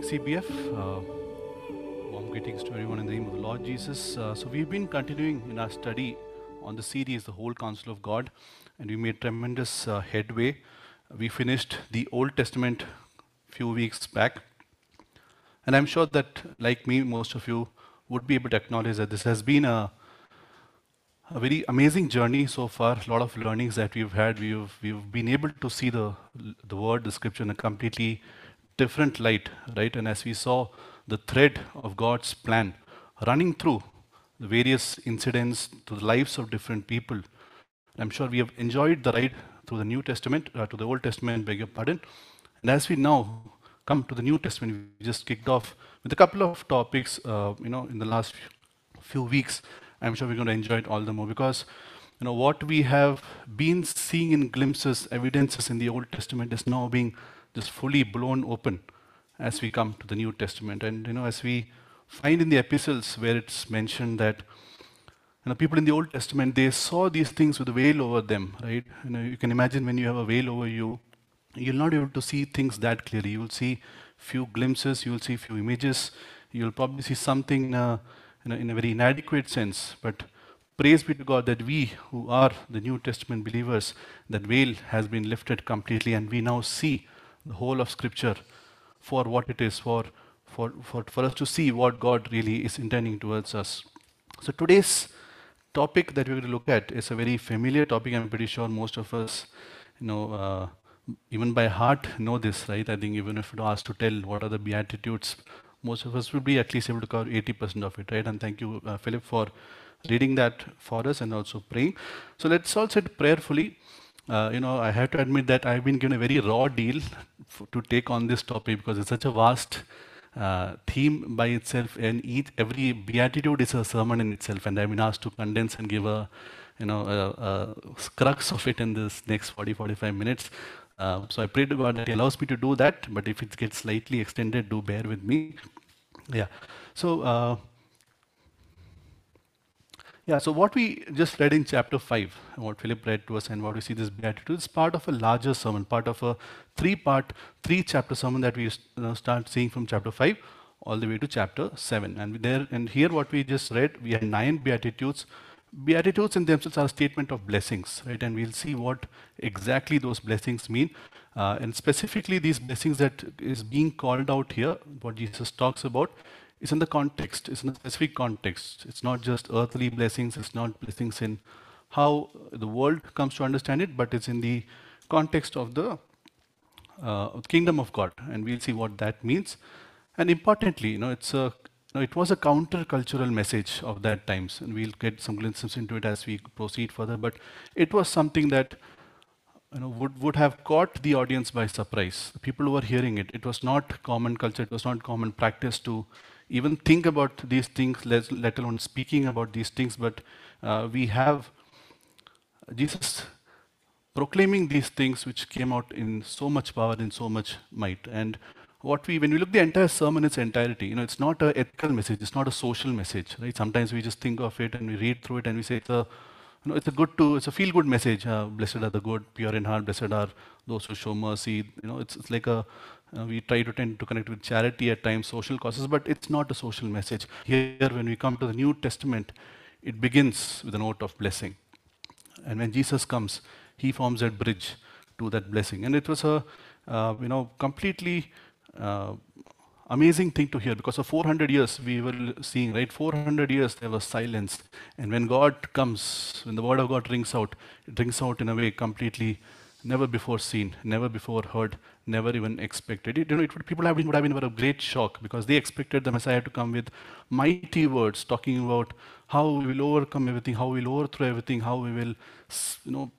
ICBF. Uh, warm greetings to everyone in the name of the Lord Jesus. Uh, so, we've been continuing in our study on the series, The Whole Counsel of God, and we made tremendous uh, headway. We finished the Old Testament few weeks back, and I'm sure that, like me, most of you would be able to acknowledge that this has been a a very amazing journey so far. A lot of learnings that we've had. We've we've been able to see the the word, the scripture, in a completely different light, right? And as we saw the thread of God's plan running through the various incidents to the lives of different people, I'm sure we have enjoyed the ride through the New Testament, uh, to the Old Testament, beg your pardon. And as we now come to the New Testament, we just kicked off with a couple of topics, uh, you know, in the last few weeks. I'm sure we're going to enjoy it all the more because, you know, what we have been seeing in glimpses, evidences in the Old Testament is now being just fully blown open as we come to the New Testament. And, you know, as we find in the epistles where it's mentioned that, you know, people in the Old Testament, they saw these things with a veil over them, right? You know, you can imagine when you have a veil over you, you'll not be able to see things that clearly. You will see few glimpses, you will see few images, you'll probably see something uh, in, a, in a very inadequate sense. But praise be to God that we who are the New Testament believers, that veil has been lifted completely, and we now see the whole of Scripture for what it is, for, for, for, for us to see what God really is intending towards us. So today's topic that we're going to look at is a very familiar topic. I'm pretty sure most of us, you know, uh, even by heart know this, right? I think even if asked to tell what are the Beatitudes, most of us will be at least able to cover 80% of it, right? And thank you, uh, Philip, for reading that for us and also praying. So let's all sit prayerfully. Uh, you know, I have to admit that I've been given a very raw deal to take on this topic because it's such a vast uh, theme by itself, and each every beatitude is a sermon in itself. And I've been asked to condense and give a, you know, a, a crux of it in this next 40, 45 minutes. Uh, so I pray to God that He allows me to do that. But if it gets slightly extended, do bear with me. Yeah. So. Uh, yeah, so what we just read in chapter 5, what Philip read to us, and what we see this beatitude is part of a larger sermon, part of a three part, three chapter sermon that we start seeing from chapter 5 all the way to chapter 7. And there and here, what we just read, we had nine beatitudes. Beatitudes in themselves are a statement of blessings, right? And we'll see what exactly those blessings mean. Uh, and specifically, these blessings that is being called out here, what Jesus talks about, it's in the context, it's in a specific context. It's not just earthly blessings, it's not blessings in how the world comes to understand it, but it's in the context of the uh, kingdom of God. And we'll see what that means. And importantly, you know, it's a you know, it was a counter-cultural message of that times, and we'll get some glimpses into it as we proceed further. But it was something that you know, would, would have caught the audience by surprise. The people who were hearing it, it was not common culture, it was not common practice to even think about these things, let, let alone speaking about these things. But uh, we have Jesus proclaiming these things which came out in so much power, in so much might. And what we, when we look the entire sermon in its entirety, you know, it's not a ethical message, it's not a social message, right? Sometimes we just think of it and we read through it and we say it's a, you know, it's a good to, it's a feel-good message. Uh, blessed are the good, pure in heart. Blessed are those who show mercy. You know, it's, it's like a, uh, we try to tend to connect with charity at times, social causes, but it's not a social message. Here, when we come to the New Testament, it begins with a note of blessing. And when Jesus comes, he forms that bridge to that blessing. And it was a, uh, you know, completely uh, amazing thing to hear because for 400 years we were seeing, right? 400 years there was silence. And when God comes, when the word of God rings out, it rings out in a way completely never before seen, never before heard, never even expected. It, you know, it would, people have been, would have been a great shock because they expected the Messiah to come with mighty words talking about how we will overcome everything, how we will overthrow everything, how we will, you know,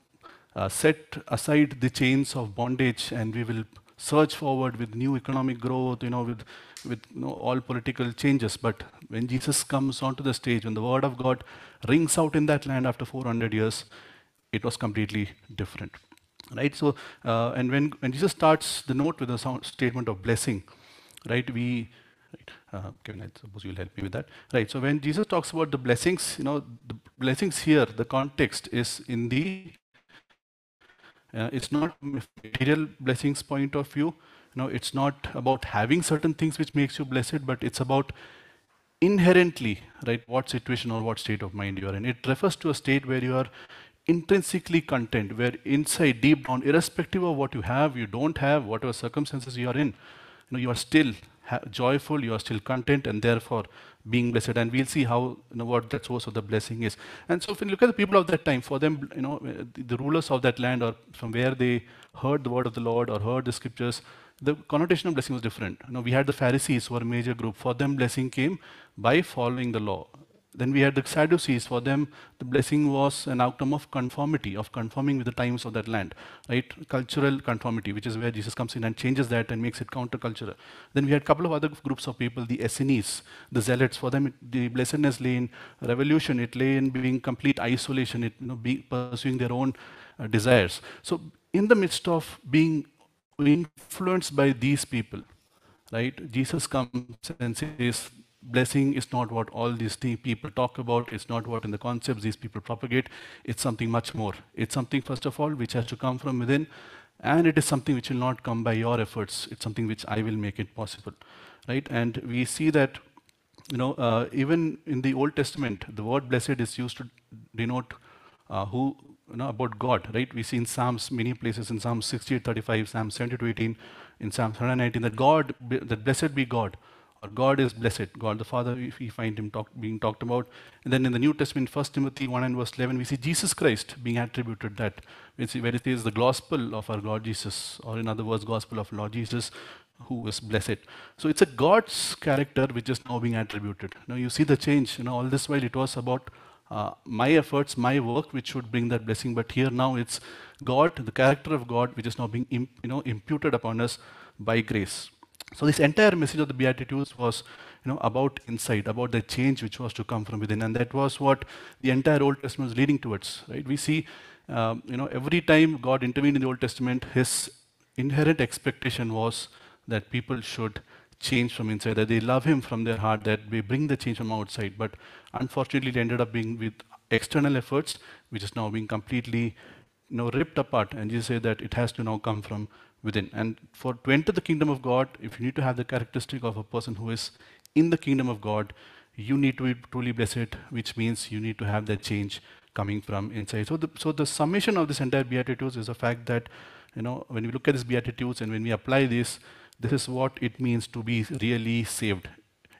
uh, set aside the chains of bondage and we will surge forward with new economic growth, you know, with, with you know, all political changes. But when Jesus comes onto the stage, when the word of God rings out in that land after 400 years, it was completely different. Right? So, uh, and when, when Jesus starts the note with a statement of blessing, right, we, right, uh, Kevin, I suppose you'll help me with that. Right, so when Jesus talks about the blessings, you know, the blessings here, the context is in the uh, it's not material blessings point of view. you know, it's not about having certain things which makes you blessed, but it's about inherently, right, what situation or what state of mind you are in. It refers to a state where you are intrinsically content, where inside, deep down, irrespective of what you have, you don't have, whatever circumstances you are in, you know, you are still joyful, you are still content, and therefore being blessed. And we'll see how, you know, what that source of the blessing is. And so if you look at the people of that time, for them, you know, the, rulers of that land or from where they heard the word of the Lord or heard the scriptures, the connotation of blessing was different. You know, we had the Pharisees who were a major group. For them, blessing came by following the law. Then we had the Sadducees. For them, the blessing was an outcome of conformity, of conforming with the times of that land, right? Cultural conformity, which is where Jesus comes in and changes that and makes it countercultural. Then we had a couple of other groups of people, the Essenes, the Zealots. For them, the blessedness lay in revolution. It lay in being complete isolation, it, you know, be, pursuing their own uh, desires. So in the midst of being influenced by these people, right? Jesus comes and says, blessing is not what all these people talk about. It's not what in the concepts these people propagate. It's something much more. It's something, first of all, which has to come from within. And it is something which will not come by your efforts. It's something which I will make it possible. Right? And we see that, you know, uh, even in the Old Testament, the word blessed is used to denote uh, who, you know, about God, right? We see in Psalms, many places, in Psalm 68, 35, Psalm 70 to 18, in Psalm 119, that God, that blessed be God or God is blessed, God the Father, we find him talk, being talked about. And then in the New Testament, 1 Timothy 1 and verse 11, we see Jesus Christ being attributed that, where it is the gospel of our God Jesus, or in other words, gospel of Lord Jesus, who is blessed. So it's a God's character which is now being attributed. Now you see the change. You know, all this while it was about uh, my efforts, my work, which should bring that blessing. But here now it's God, the character of God, which is now being you know imputed upon us by grace. So this entire message of the Beatitudes was, you know, about insight, about the change which was to come from within, and that was what the entire Old Testament was leading towards. Right? We see, um, you know, every time God intervened in the Old Testament, His inherent expectation was that people should change from inside, that they love Him from their heart, that they bring the change from outside. But unfortunately, it ended up being with external efforts, which is now being completely, you know, ripped apart. And you say that it has to now come from within. And for to enter the kingdom of God, if you need to have the characteristic of a person who is in the kingdom of God, you need to be truly blessed, which means you need to have that change coming from inside. So the, so the summation of this entire Beatitudes is the fact that, you know, when we look at these Beatitudes and when we apply this, this is what it means to be really saved.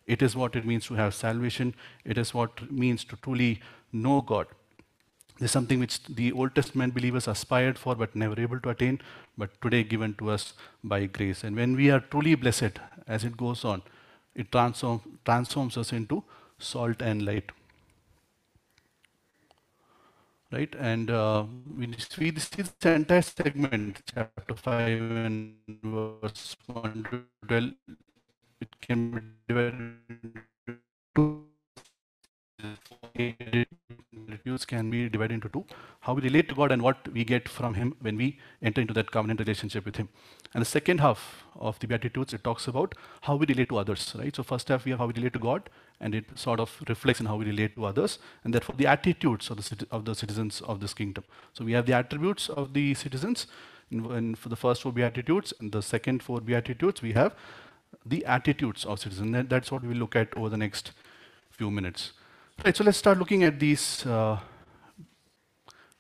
It is what it means to have salvation. It is what it means to truly know God. Is something which the Old Testament believers aspired for but never able to attain, but today given to us by grace. And when we are truly blessed, as it goes on, it transform, transforms us into salt and light. Right? And uh, we see this, this entire segment, chapter 5 and verse 1 to 12, it can be divided into Beatitudes can be divided into two. How we relate to God and what we get from Him when we enter into that covenant relationship with Him. And the second half of the Beatitudes, it talks about how we relate to others, right? So first half, we have how we relate to God, and it sort of reflects in how we relate to others, and therefore the attitudes of the, of the citizens of this kingdom. So we have the attributes of the citizens, and for the first four Beatitudes, and the second four Beatitudes, we have the attitudes of citizens. That's what we'll look at over the next few minutes. Right, so let's start looking at these. Uh,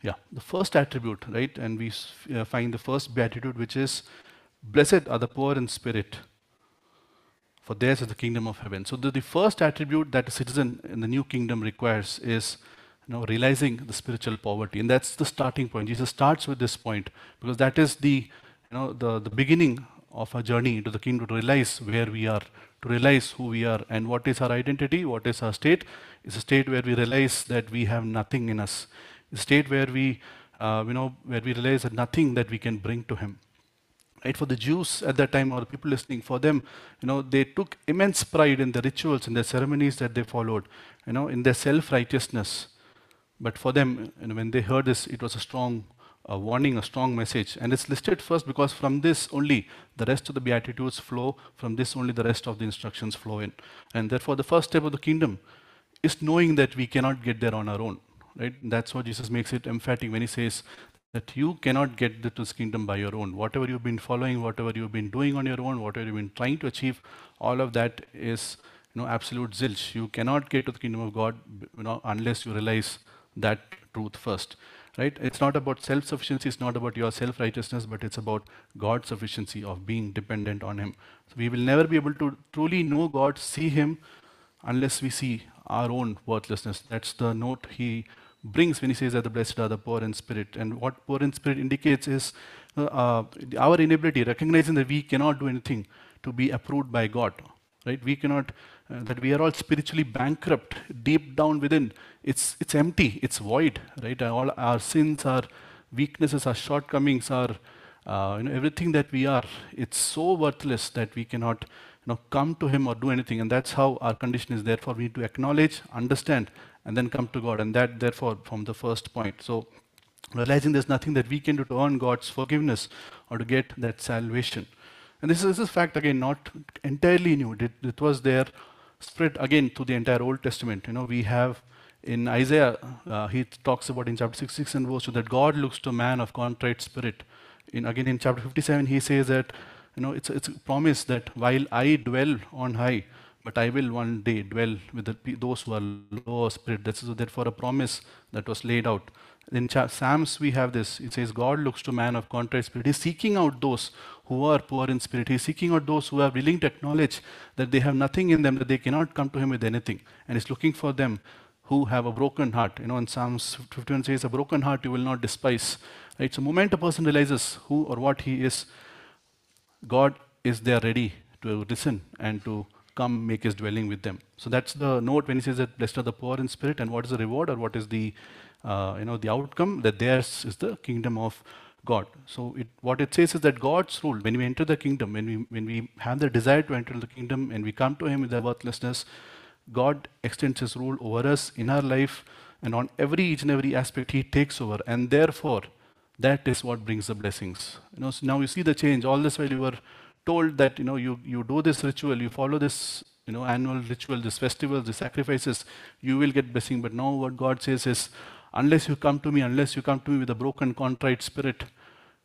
yeah, the first attribute, right? And we uh, find the first beatitude, which is, Blessed are the poor in spirit, for theirs is the kingdom of heaven. So, the, the first attribute that a citizen in the new kingdom requires is you know, realizing the spiritual poverty. And that's the starting point. Jesus starts with this point because that is the, you know, the, the beginning of our journey into the kingdom to realize where we are, to realize who we are and what is our identity, what is our state. It's a state where we realize that we have nothing in us. It's a state where we, uh, you know, where we realize that nothing that we can bring to Him. Right, for the Jews at that time, or the people listening, for them, you know, they took immense pride in the rituals and the ceremonies that they followed, you know, in their self-righteousness. But for them, you know, when they heard this, it was a strong a warning, a strong message. And it's listed first because from this only the rest of the Beatitudes flow, from this only the rest of the instructions flow in. And therefore, the first step of the kingdom is knowing that we cannot get there on our own. Right? That's what Jesus makes it emphatic when he says, that you cannot get to this kingdom by your own. Whatever you've been following, whatever you've been doing on your own, whatever you've been trying to achieve, all of that is you know absolute zilch. You cannot get to the kingdom of God you know, unless you realize that truth first. Right? It's not about self-sufficiency, it's not about your self-righteousness, but it's about God's sufficiency of being dependent on Him. So we will never be able to truly know God, see Him, unless we see our own worthlessness. That's the note he brings when he says that the blessed are the poor in spirit. And what poor in spirit indicates is uh, uh, our inability, recognizing that we cannot do anything to be approved by God. Right? We cannot, that we are all spiritually bankrupt deep down within. It's, it's empty, it's void. Right? All our sins, our weaknesses, our shortcomings, our uh, you know, everything that we are, it's so worthless that we cannot you know, come to Him or do anything. And that's how our condition is. Therefore, we need to acknowledge, understand, and then come to God. And that, therefore, from the first point. So, realizing there's nothing that we can do to earn God's forgiveness or to get that salvation. And this is, this is fact, again, not entirely new. It, it was there spread again through the entire Old Testament. You know, we have in Isaiah, uh, he talks about in chapter 66 and verse 2 that God looks to man of contrite spirit. In, again, in chapter 57, he says that you know, it's, it's a promise that while I dwell on high, but I will one day dwell with the, those who are low spirit. This is therefore a promise that was laid out. In Psalms, we have this. It says, God looks to man of contrite spirit. He's seeking out those who are poor in spirit. He's seeking out those who are willing to acknowledge that they have nothing in them, that they cannot come to him with anything. And he's looking for them who have a broken heart. You know, in Psalms 51 says, a broken heart you will not despise. Right? So, moment a person realizes who or what he is, God is there ready to listen and to come make his dwelling with them. So that's the note when he says that blessed are the poor in spirit, and what is the reward or what is the uh, you know the outcome that theirs is the kingdom of God. So it, what it says is that God's rule, when we enter the kingdom, when we when we have the desire to enter the kingdom and we come to Him with our worthlessness, God extends His rule over us in our life, and on every each and every aspect He takes over, and therefore that is what brings the blessings. You know, so now you see the change. All this while you were told that you know you, you do this ritual, you follow this you know annual ritual, this festival, the sacrifices, you will get blessing. But now what God says is, unless you come to me, unless you come to me with a broken, contrite spirit,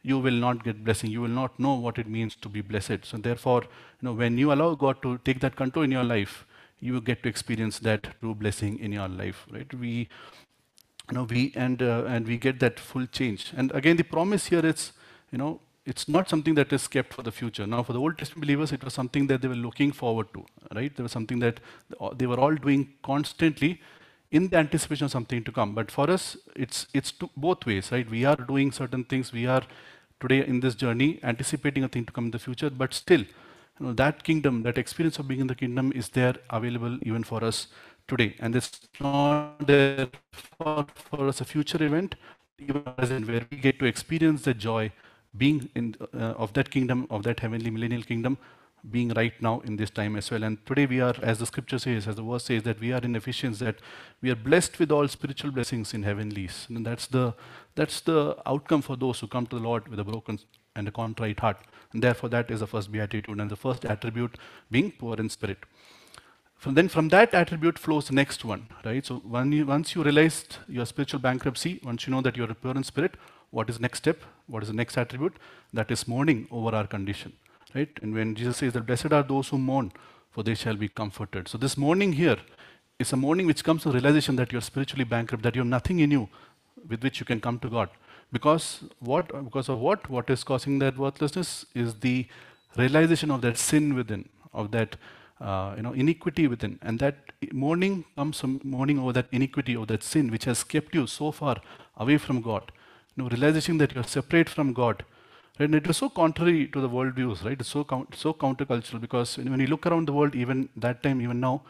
you will not get blessing. You will not know what it means to be blessed. So therefore, you know, when you allow God to take that control in your life, you will get to experience that true blessing in your life. Right? We you know, we and uh, and we get that full change. And again, the promise here is, you know, it's not something that is kept for the future. Now, for the Old Testament believers, it was something that they were looking forward to, right? There was something that they were all doing constantly in the anticipation of something to come. But for us, it's it's both ways, right? We are doing certain things. We are today in this journey anticipating a thing to come in the future, but still, you know, that kingdom, that experience of being in the kingdom is there available even for us today. And it's not there for, for us a future event, even present, where we get to experience the joy being in, uh, of that kingdom, of that heavenly millennial kingdom, being right now in this time as well. And today we are, as the scripture says, as the verse says, that we are in Ephesians, that we are blessed with all spiritual blessings in heavenlies. And that's the, that's the outcome for those who come to the Lord with a broken and a contrite heart. And therefore, that is the first beatitude and the first attribute being poor in spirit. From then from that attribute flows the next one, right? So you, once you realized your spiritual bankruptcy, once you know that you're a pure in spirit, what is next step? What is the next attribute? That is mourning over our condition, right? And when Jesus says that blessed are those who mourn, for they shall be comforted. So this mourning here is a mourning which comes to realization that you're spiritually bankrupt, that you have nothing in you with which you can come to God. Because what? Because of what? What is causing that worthlessness is the realization of that sin within, of that uh, you know, iniquity within. And that mourning comes from mourning over that iniquity, over that sin, which has kept you so far away from God. You know, realizing that you're separate from God. And it is so contrary to the world views, right? It's so, so countercultural because when you look around the world, even that time, even now,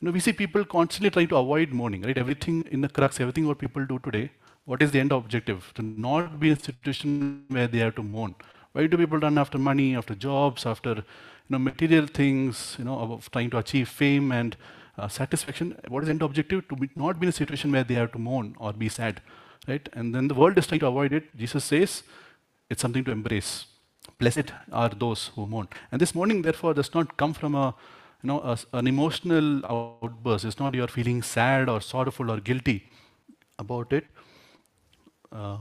you know, we see people constantly trying to avoid mourning, right? Everything in the crux, everything what people do today, what is the end objective? To not be in a situation where they have to mourn. Why do people run after money, after jobs, after you know, material things, you know, of trying to achieve fame and uh, satisfaction. What is the end objective? To be, not be in a situation where they have to mourn or be sad, right? And then the world is trying to avoid it. Jesus says it's something to embrace. Blessed are those who mourn. And this mourning, therefore, does not come from a, you know, a, an emotional outburst. It's not you're feeling sad or sorrowful or guilty about it. Uh.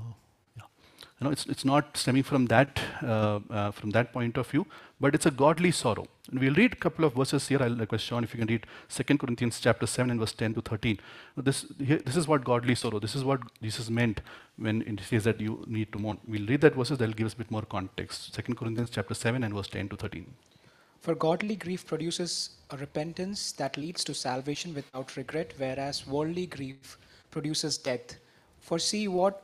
You know, it's, it's not stemming from that, uh, uh, from that point of view, but it's a godly sorrow. And we'll read a couple of verses here. I'll request Sean if you can read 2 Corinthians chapter 7 and verse 10 to 13. This, this is what godly sorrow, this is what Jesus meant when he says that you need to mourn. We'll read that verses, that'll give us a bit more context. 2 Corinthians chapter 7 and verse 10 to 13. For godly grief produces a repentance that leads to salvation without regret, whereas worldly grief produces death. For see what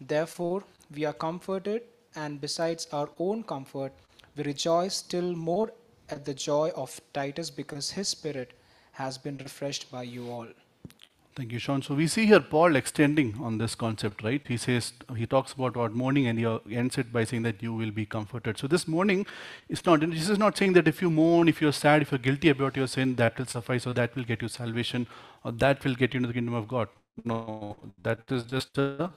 Therefore, we are comforted, and besides our own comfort, we rejoice still more at the joy of Titus because his spirit has been refreshed by you all. Thank you, Sean. So we see here Paul extending on this concept, right? He says, he talks about what mourning and he ends it by saying that you will be comforted. So this mourning is not, this is not saying that if you mourn, if you're sad, if you're guilty about your sin, that will suffice or that will get you salvation or that will get you into the kingdom of God. No, that is just a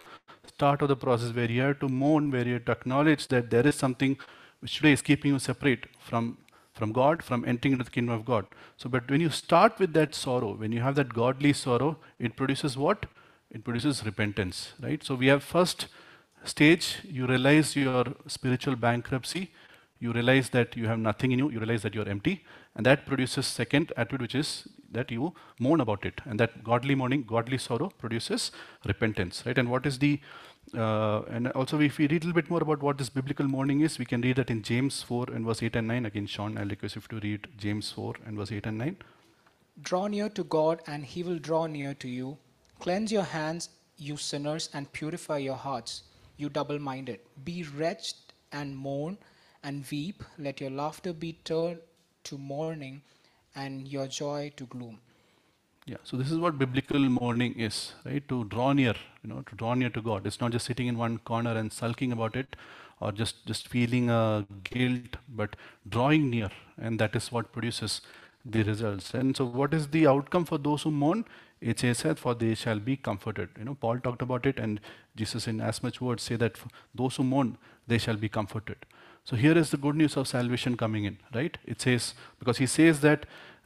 start of the process where you have to mourn, where you have to acknowledge that there is something which today is keeping you separate from from God, from entering into the kingdom of God. So, but when you start with that sorrow, when you have that godly sorrow, it produces what? It produces repentance, right? So, we have first stage, you realize your spiritual bankruptcy, you realize that you have nothing in you, you realize that you are empty, and that produces second attitude, which is that you mourn about it, and that godly mourning, godly sorrow produces repentance, right? And what is the uh, and also, if we read a little bit more about what this biblical mourning is, we can read that in James 4 and verse 8 and 9. Again, Sean, I'll request you to read James 4 and verse 8 and 9. Draw near to God, and he will draw near to you. Cleanse your hands, you sinners, and purify your hearts, you double minded. Be wretched and mourn and weep. Let your laughter be turned to mourning and your joy to gloom. Yeah, so this is what biblical mourning is, right? To draw near, you know, to draw near to God. It's not just sitting in one corner and sulking about it, or just just feeling uh, guilt, but drawing near, and that is what produces the results. And so, what is the outcome for those who mourn? It says for they shall be comforted. You know, Paul talked about it, and Jesus, in as much words, say that those who mourn, they shall be comforted. So here is the good news of salvation coming in, right? It says because he says that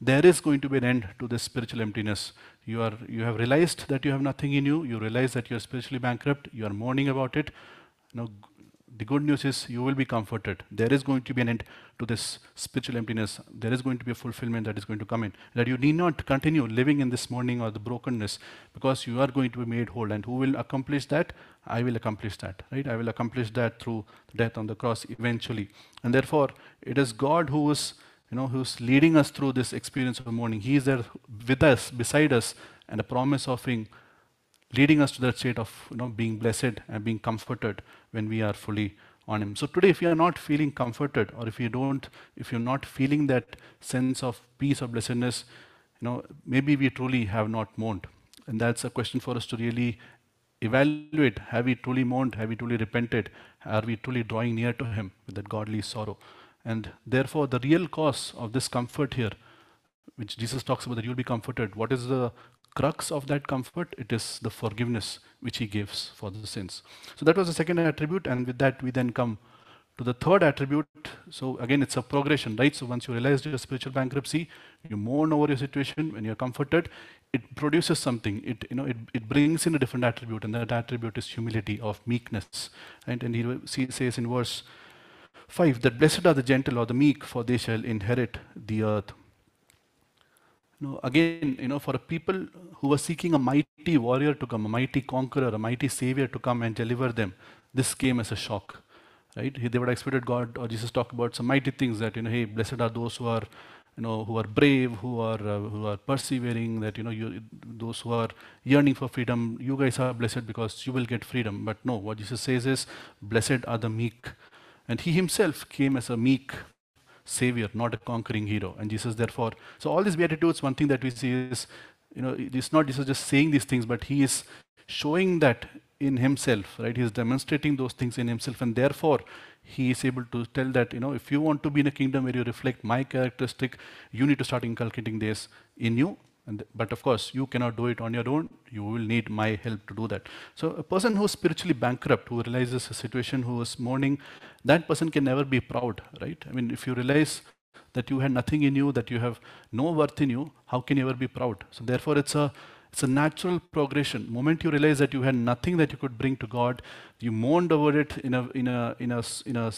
there is going to be an end to this spiritual emptiness. You, are, you have realized that you have nothing in you. You realize that you are spiritually bankrupt. You are mourning about it. Know, the good news is you will be comforted. There is going to be an end to this spiritual emptiness. There is going to be a fulfillment that is going to come in. That you need not continue living in this mourning or the brokenness because you are going to be made whole. And who will accomplish that? I will accomplish that. Right? I will accomplish that through death on the cross eventually. And therefore, it is God who is you know, who's leading us through this experience of mourning. He is there with us, beside us, and a promise of being leading us to that state of you know, being blessed and being comforted when we are fully on Him. So today, if you are not feeling comforted, or if you don't, if you're not feeling that sense of peace or blessedness, you know, maybe we truly have not mourned. And that's a question for us to really evaluate. Have we truly mourned? Have we truly repented? Are we truly drawing near to Him with that godly sorrow? And therefore, the real cause of this comfort here, which Jesus talks about that you'll be comforted, what is the crux of that comfort? It is the forgiveness which He gives for the sins. So that was the second attribute, and with that, we then come to the third attribute. So again, it's a progression, right? So once you realize your spiritual bankruptcy, you mourn over your situation, when you're comforted, it produces something. It you know it, it brings in a different attribute, and that attribute is humility of meekness. Right? And he says in verse 5 that blessed are the gentle or the meek, for they shall inherit the earth. You know, again, you know, for a people who were seeking a mighty warrior to come, a mighty conqueror, a mighty savior to come and deliver them, this came as a shock. Right? They would have expected God or Jesus talk about some mighty things that, you know, hey, blessed are those who are you know, who are brave, who are uh, who are persevering. That you know, you, those who are yearning for freedom, you guys are blessed because you will get freedom. But no, what Jesus says is, blessed are the meek, and he himself came as a meek savior, not a conquering hero. And Jesus, therefore, so all these beatitudes, one thing that we see is, you know, it's not Jesus just saying these things, but he is showing that in himself, right? He's demonstrating those things in himself, and therefore he is able to tell that, you know, if you want to be in a kingdom where you reflect my characteristic, you need to start inculcating this in you. And, but of course, you cannot do it on your own. You will need my help to do that. So, a person who is spiritually bankrupt, who realizes a situation, who is mourning, that person can never be proud, right? I mean, if you realize that you had nothing in you, that you have no worth in you, how can you ever be proud? So, therefore, it's a it's a natural progression. Moment you realize that you had nothing that you could bring to God, you mourned over it in a in a in a in a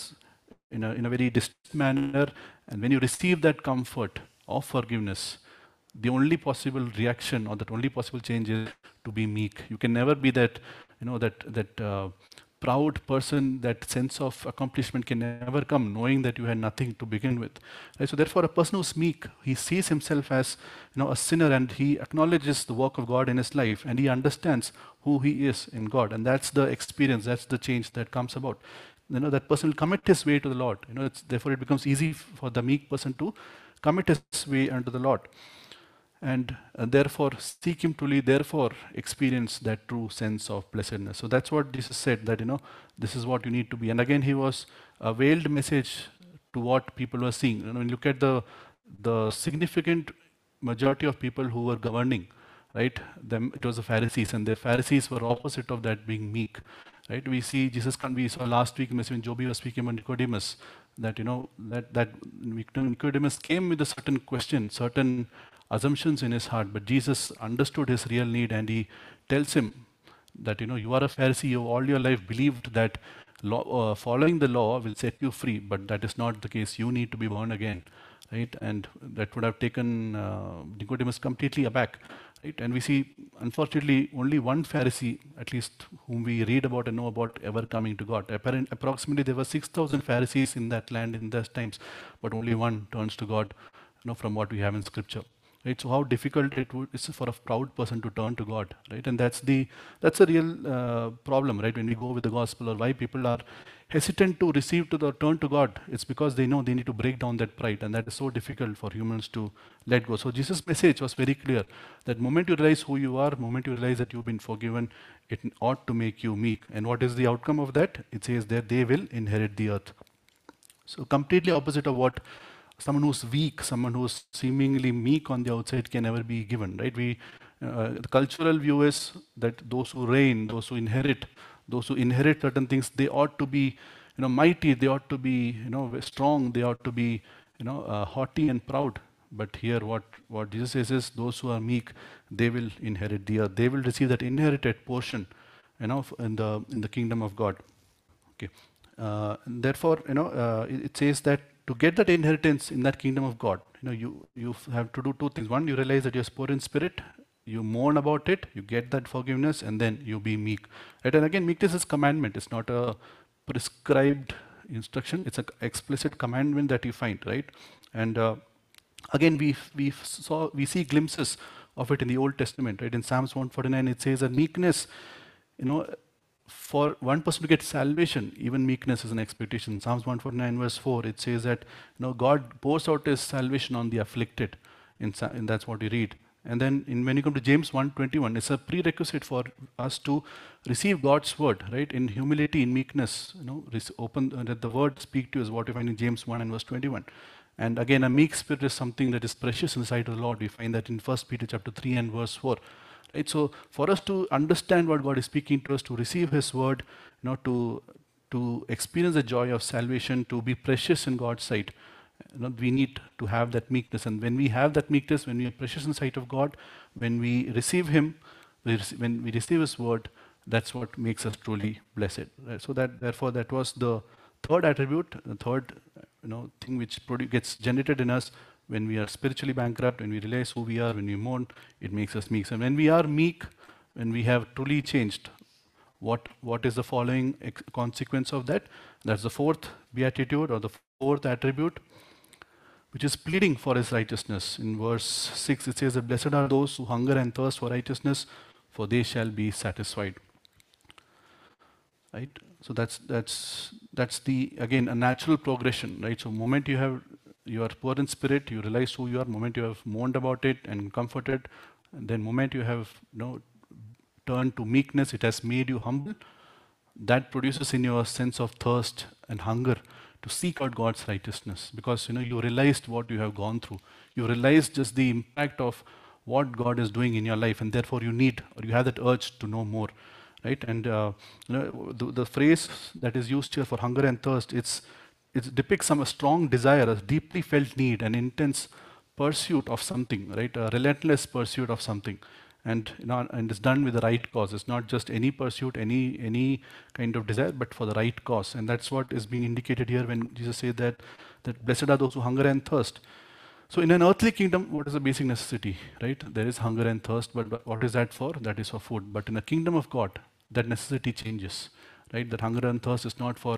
in a, in a very distant manner, and when you receive that comfort of forgiveness, the only possible reaction or that only possible change is to be meek. You can never be that, you know, that that uh, proud person, that sense of accomplishment can never come knowing that you had nothing to begin with. Right? So therefore, a person who's meek, he sees himself as you know, a sinner and he acknowledges the work of God in his life and he understands who he is in God. And that's the experience, that's the change that comes about. You know, that person will commit his way to the Lord. You know, therefore, it becomes easy for the meek person to commit his way unto the Lord and uh, therefore seek him truly therefore experience that true sense of blessedness. So that's what jesus said that you know this is what you need to be. And again he was a veiled message to what people were seeing. You know, when you look at the the significant majority of people who were governing right them it was the pharisees and the pharisees were opposite of that being meek right? We see jesus can we saw last week when joby was speaking about nicodemus that you know that that nicodemus came with a certain question certain assumptions in his heart, but Jesus understood his real need and he tells him that, you know, you are a Pharisee, you all your life believed that law, uh, following the law will set you free, but that is not the case. You need to be born again, right? And that would have taken uh, Nicodemus completely aback, right? And we see, unfortunately, only one Pharisee, at least whom we read about and know about, ever coming to God. Apparent, approximately, there were 6,000 Pharisees in that land in those times, but only one turns to God, you know, from what we have in Scripture right? So how difficult it would is for a proud person to turn to god right? And that's the that's a real uh, problem right? When we go with the gospel or why people are hesitant to receive to the turn to god it's because they know they need to break down that pride and that is so difficult for humans to let go. So jesus message was very clear that moment you realize who you are moment you realize that you've been forgiven it ought to make you meek. And what is the outcome of that? It says that they will inherit the earth. So completely opposite of what someone who's weak, someone who's seemingly meek on the outside can never be given, right? We, uh, the cultural view is that those who reign, those who inherit, those who inherit certain things, they ought to be, you know, mighty, they ought to be, you know, strong, they ought to be, you know, uh, haughty and proud. But here, what, what Jesus says is, those who are meek, they will inherit the earth. They will receive that inherited portion, you know, in the in the kingdom of God. Okay. Uh, therefore, you know, uh, it, it says that to get that inheritance in that kingdom of God, you know, you, you have to do two things. One, you realize that you're poor in spirit, you mourn about it, you get that forgiveness, and then you be meek. Right? And again, meekness is commandment. It's not a prescribed instruction. It's an explicit commandment that you find, right? And uh, again, we we saw we see glimpses of it in the Old Testament, right? In Psalms 149, it says that meekness, you know, for one person to get salvation, even meekness is an expectation. Psalms 149 verse 4, it says that you know, God pours out his salvation on the afflicted. And that's what we read. And then in, when you come to James 1.21, it's a prerequisite for us to receive God's word, right? In humility, in meekness, you know, open, uh, that the word speak to is what we find in James 1 and verse 21. And again, a meek spirit is something that is precious in the sight of the Lord. We find that in 1 Peter chapter 3 and verse 4. Right? So for us to understand what God is speaking to us, to receive His word, you know, to to experience the joy of salvation, to be precious in God's sight, you know, we need to have that meekness. And when we have that meekness, when we are precious in the sight of God, when we receive Him, we when we receive His word, that's what makes us truly blessed. Right? So that therefore that was the third attribute, the third you know thing which gets generated in us when we are spiritually bankrupt, when we realize who we are, when we mourn, it makes us meek. And when we are meek, when we have truly changed, what, what is the following consequence of that? That's the fourth beatitude or the fourth attribute, which is pleading for his righteousness. In verse 6, it says that blessed are those who hunger and thirst for righteousness, for they shall be satisfied. Right? So that's that's that's the again a natural progression, right? So moment you have you are poor in spirit, you realize who you are, moment you have mourned about it and comforted, and then moment you have you know, turned to meekness, it has made you humble. That produces in you a sense of thirst and hunger to seek out God's righteousness because you know you realized what you have gone through. You realized just the impact of what God is doing in your life, and therefore you need or you have that urge to know more, right? And uh, you know, the, the phrase that is used here for hunger and thirst, it's it depicts some a strong desire, a deeply felt need, an intense pursuit of something, right? A relentless pursuit of something, and you know, and it's done with the right cause. It's not just any pursuit, any any kind of desire, but for the right cause, and that's what is being indicated here when Jesus said that that blessed are those who hunger and thirst. So in an earthly kingdom, what is the basic necessity, right? There is hunger and thirst, but what is that for? That is for food. But in the kingdom of God, that necessity changes, right? That hunger and thirst is not for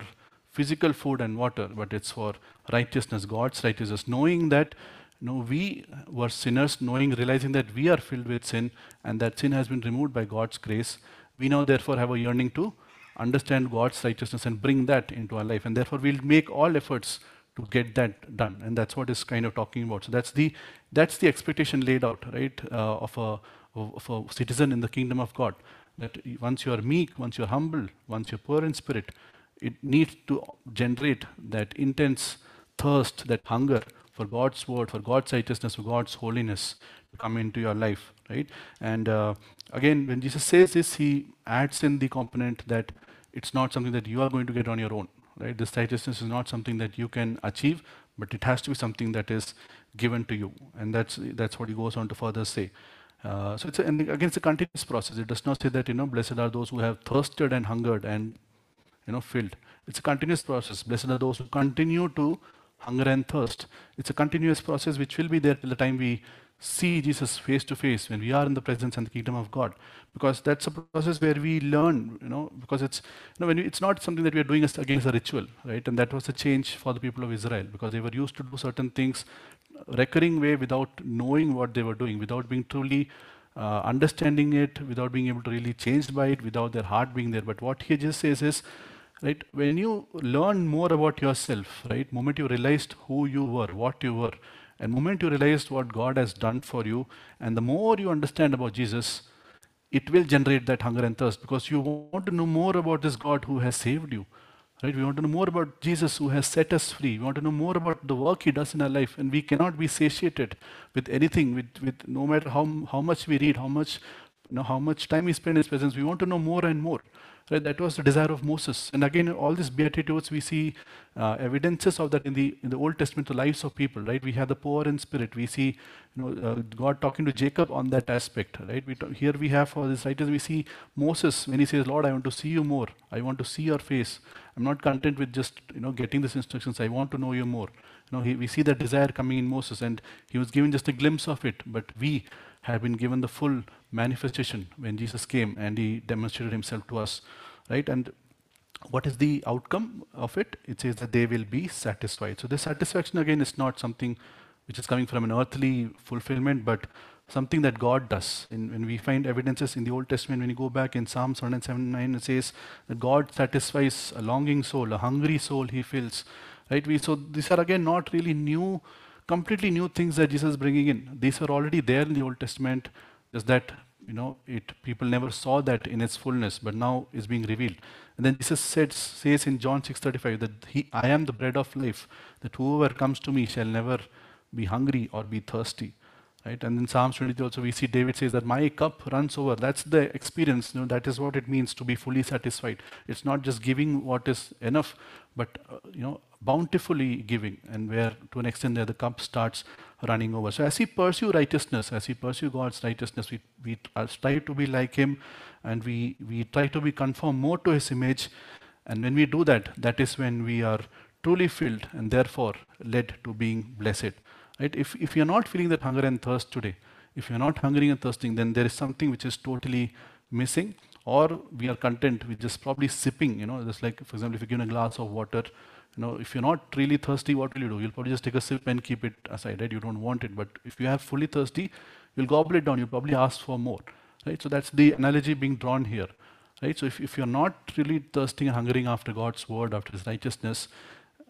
physical food and water, but it's for righteousness, God's righteousness, knowing that you know, we were sinners, knowing, realizing that we are filled with sin and that sin has been removed by God's grace. We now therefore have a yearning to understand God's righteousness and bring that into our life. And therefore we'll make all efforts to get that done. And that's what is kind of talking about. So that's the that's the expectation laid out, right, uh, of, a, of a citizen in the kingdom of God. That once you are meek, once you're humble, once you're poor in spirit, it needs to generate that intense thirst, that hunger for God's word, for God's righteousness, for God's holiness to come into your life, right? And uh, again, when Jesus says this, he adds in the component that it's not something that you are going to get on your own, right? This righteousness is not something that you can achieve, but it has to be something that is given to you, and that's that's what he goes on to further say. Uh, so it's a, and again, it's a continuous process. It does not say that you know, blessed are those who have thirsted and hungered and you know, filled. It's a continuous process. Blessed are those who continue to hunger and thirst. It's a continuous process which will be there till the time we see Jesus face to face when we are in the presence and the kingdom of God. Because that's a process where we learn, you know, because it's you know when we, it's not something that we are doing as against a ritual, right? And that was a change for the people of Israel because they were used to do certain things recurring way without knowing what they were doing, without being truly uh, understanding it, without being able to really changed by it, without their heart being there. But what he just says is right? When you learn more about yourself right moment you realized who you were what you were and moment you realized what god has done for you and the more you understand about jesus it will generate that hunger and thirst because you want to know more about this god who has saved you right? We want to know more about jesus who has set us free. We want to know more about the work he does in our life and we cannot be satiated with anything with, with no matter how, how much we read how much you know how much time we spend in his presence we want to know more and more Right? That was the desire of Moses. And again, all these beatitudes, we see uh, evidences of that in the in the Old Testament, the lives of people. Right? We have the poor in spirit. We see, you know, uh, God talking to Jacob on that aspect. Right? We here we have for this writers, we see Moses when he says, "Lord, I want to see you more. I want to see your face. I'm not content with just you know getting these instructions. I want to know you more." You know, he, we see that desire coming in Moses, and he was given just a glimpse of it. But we have been given the full manifestation when Jesus came and he demonstrated himself to us, right? And what is the outcome of it? It says that they will be satisfied. So, this satisfaction again is not something which is coming from an earthly fulfillment, but something that God does. In, when we find evidences in the Old Testament, when you go back in Psalms 179, it says that God satisfies a longing soul, a hungry soul he fills. Right? We, so these are again not really new, completely new things that Jesus is bringing in. These are already there in the Old Testament. Just that you know, it people never saw that in its fullness, but now is being revealed. And then Jesus said, says in John 6:35 that he, I am the bread of life, that whoever comes to me shall never be hungry or be thirsty. Right? And in Psalms 23 also we see David says that my cup runs over. That's the experience. You know, that is what it means to be fully satisfied. It's not just giving what is enough, but uh, you know, bountifully giving, and where to an extent there the cup starts running over. So as we pursue righteousness, as we pursue God's righteousness, we, we strive to be like Him, and we, we try to be conformed more to His image. And when we do that, that is when we are truly filled and therefore led to being blessed. Right? If, if you're not feeling that hunger and thirst today, if you're not hungering and thirsting, then there is something which is totally missing, or we are content with just probably sipping. You know, just like for example, if you give a glass of water, you know, if you're not really thirsty, what will you do? You'll probably just take a sip and keep it aside, right? You don't want it. But if you have fully thirsty, you'll gobble it down. You'll probably ask for more, right? So that's the analogy being drawn here, right? So if, if you're not really thirsting and hungering after God's word, after His righteousness,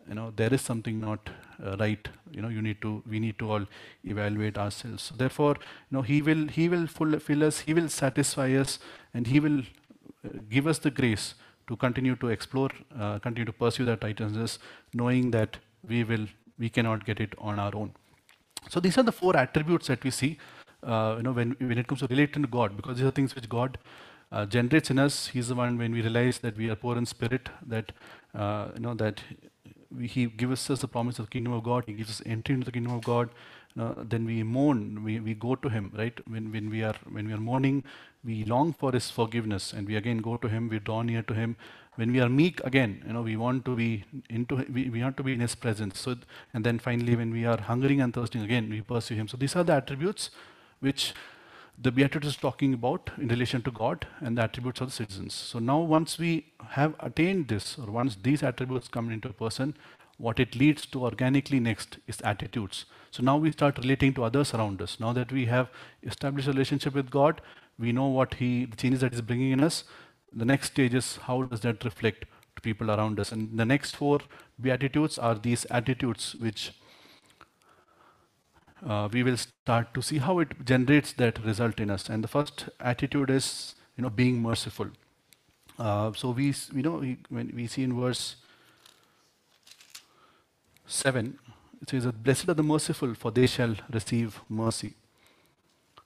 you know there is something not uh, right you know you need to we need to all evaluate ourselves. So therefore you know he will he will fulfill us he will satisfy us and he will uh, give us the grace to continue to explore uh, continue to pursue that righteousness knowing that we will we cannot get it on our own. So these are the four attributes that we see uh, you know when when it comes to relating to god because these are things which god uh, generates in us. He's the one when we realize that we are poor in spirit that uh, you know that he gives us the promise of the kingdom of God. He gives us entry into the kingdom of God. Uh, then we mourn. We, we go to Him, right? When, when we are when we are mourning, we long for His forgiveness, and we again go to Him. We draw near to Him. When we are meek, again, you know, we want to be into we, we want to be in His presence. So, and then finally, when we are hungering and thirsting, again, we pursue Him. So these are the attributes which the Beatitudes is talking about in relation to God and the attributes of the citizens. So now once we have attained this, or once these attributes come into a person, what it leads to organically next is attitudes. So now we start relating to others around us. Now that we have established a relationship with God, we know what He, the changes that He's bringing in us. The next stage is how does that reflect to people around us? And the next four beatitudes are these attitudes which uh, we will start to see how it generates that result in us. And the first attitude is, you know, being merciful. Uh, so we, you know, we, when we see in verse seven, it says blessed are the merciful, for they shall receive mercy.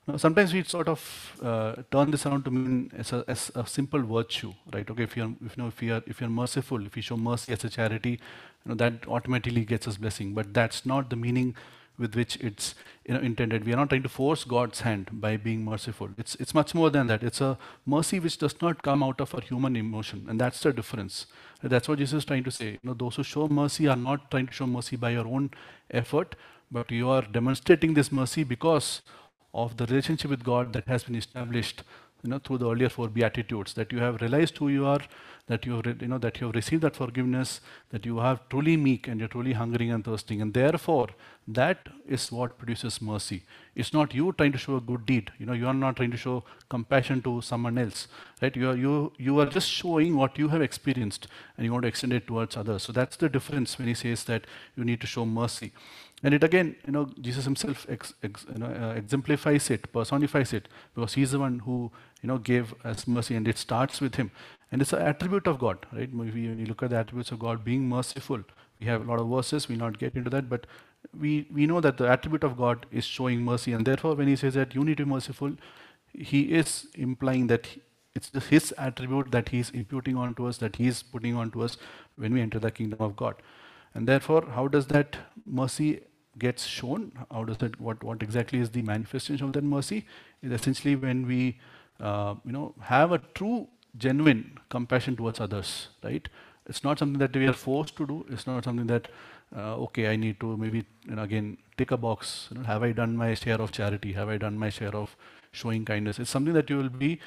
Now, sometimes we sort of uh, turn this around to mean as a, as a simple virtue, right? Okay, if you're, if, you know, if you're, if you're merciful, if you show mercy as a charity, you know, that automatically gets us blessing. But that's not the meaning with which it's you know, intended. We are not trying to force God's hand by being merciful. It's, it's much more than that. It's a mercy which does not come out of a human emotion, and that's the difference. That's what Jesus is trying to say. You know, those who show mercy are not trying to show mercy by your own effort, but you are demonstrating this mercy because of the relationship with God that has been established you know, through the earlier four beatitudes, that you have realized who you are, that you have, you know, that you have received that forgiveness, that you are truly meek and you're truly hungering and thirsting, and therefore that is what produces mercy. It's not you trying to show a good deed. You know, you are not trying to show compassion to someone else, right? You are you you are just showing what you have experienced, and you want to extend it towards others. So that's the difference when he says that you need to show mercy. And it again, you know, Jesus himself ex, ex, you know, uh, exemplifies it, personifies it, because he's the one who, you know, gave us mercy, and it starts with him. And it's an attribute of God, right? When you look at the attributes of God, being merciful, we have a lot of verses, we'll not get into that, but we, we know that the attribute of God is showing mercy, and therefore, when he says that you need to be merciful, he is implying that it's his attribute that he's imputing onto us, that he's putting onto us when we enter the kingdom of God. And therefore, how does that mercy gets shown. How does that? What what exactly is the manifestation of that mercy? Is essentially when we, uh, you know, have a true, genuine compassion towards others. Right? It's not something that we are forced to do. It's not something that, uh, okay, I need to maybe you know, again tick a box. You know, have I done my share of charity? Have I done my share of showing kindness? It's something that you will be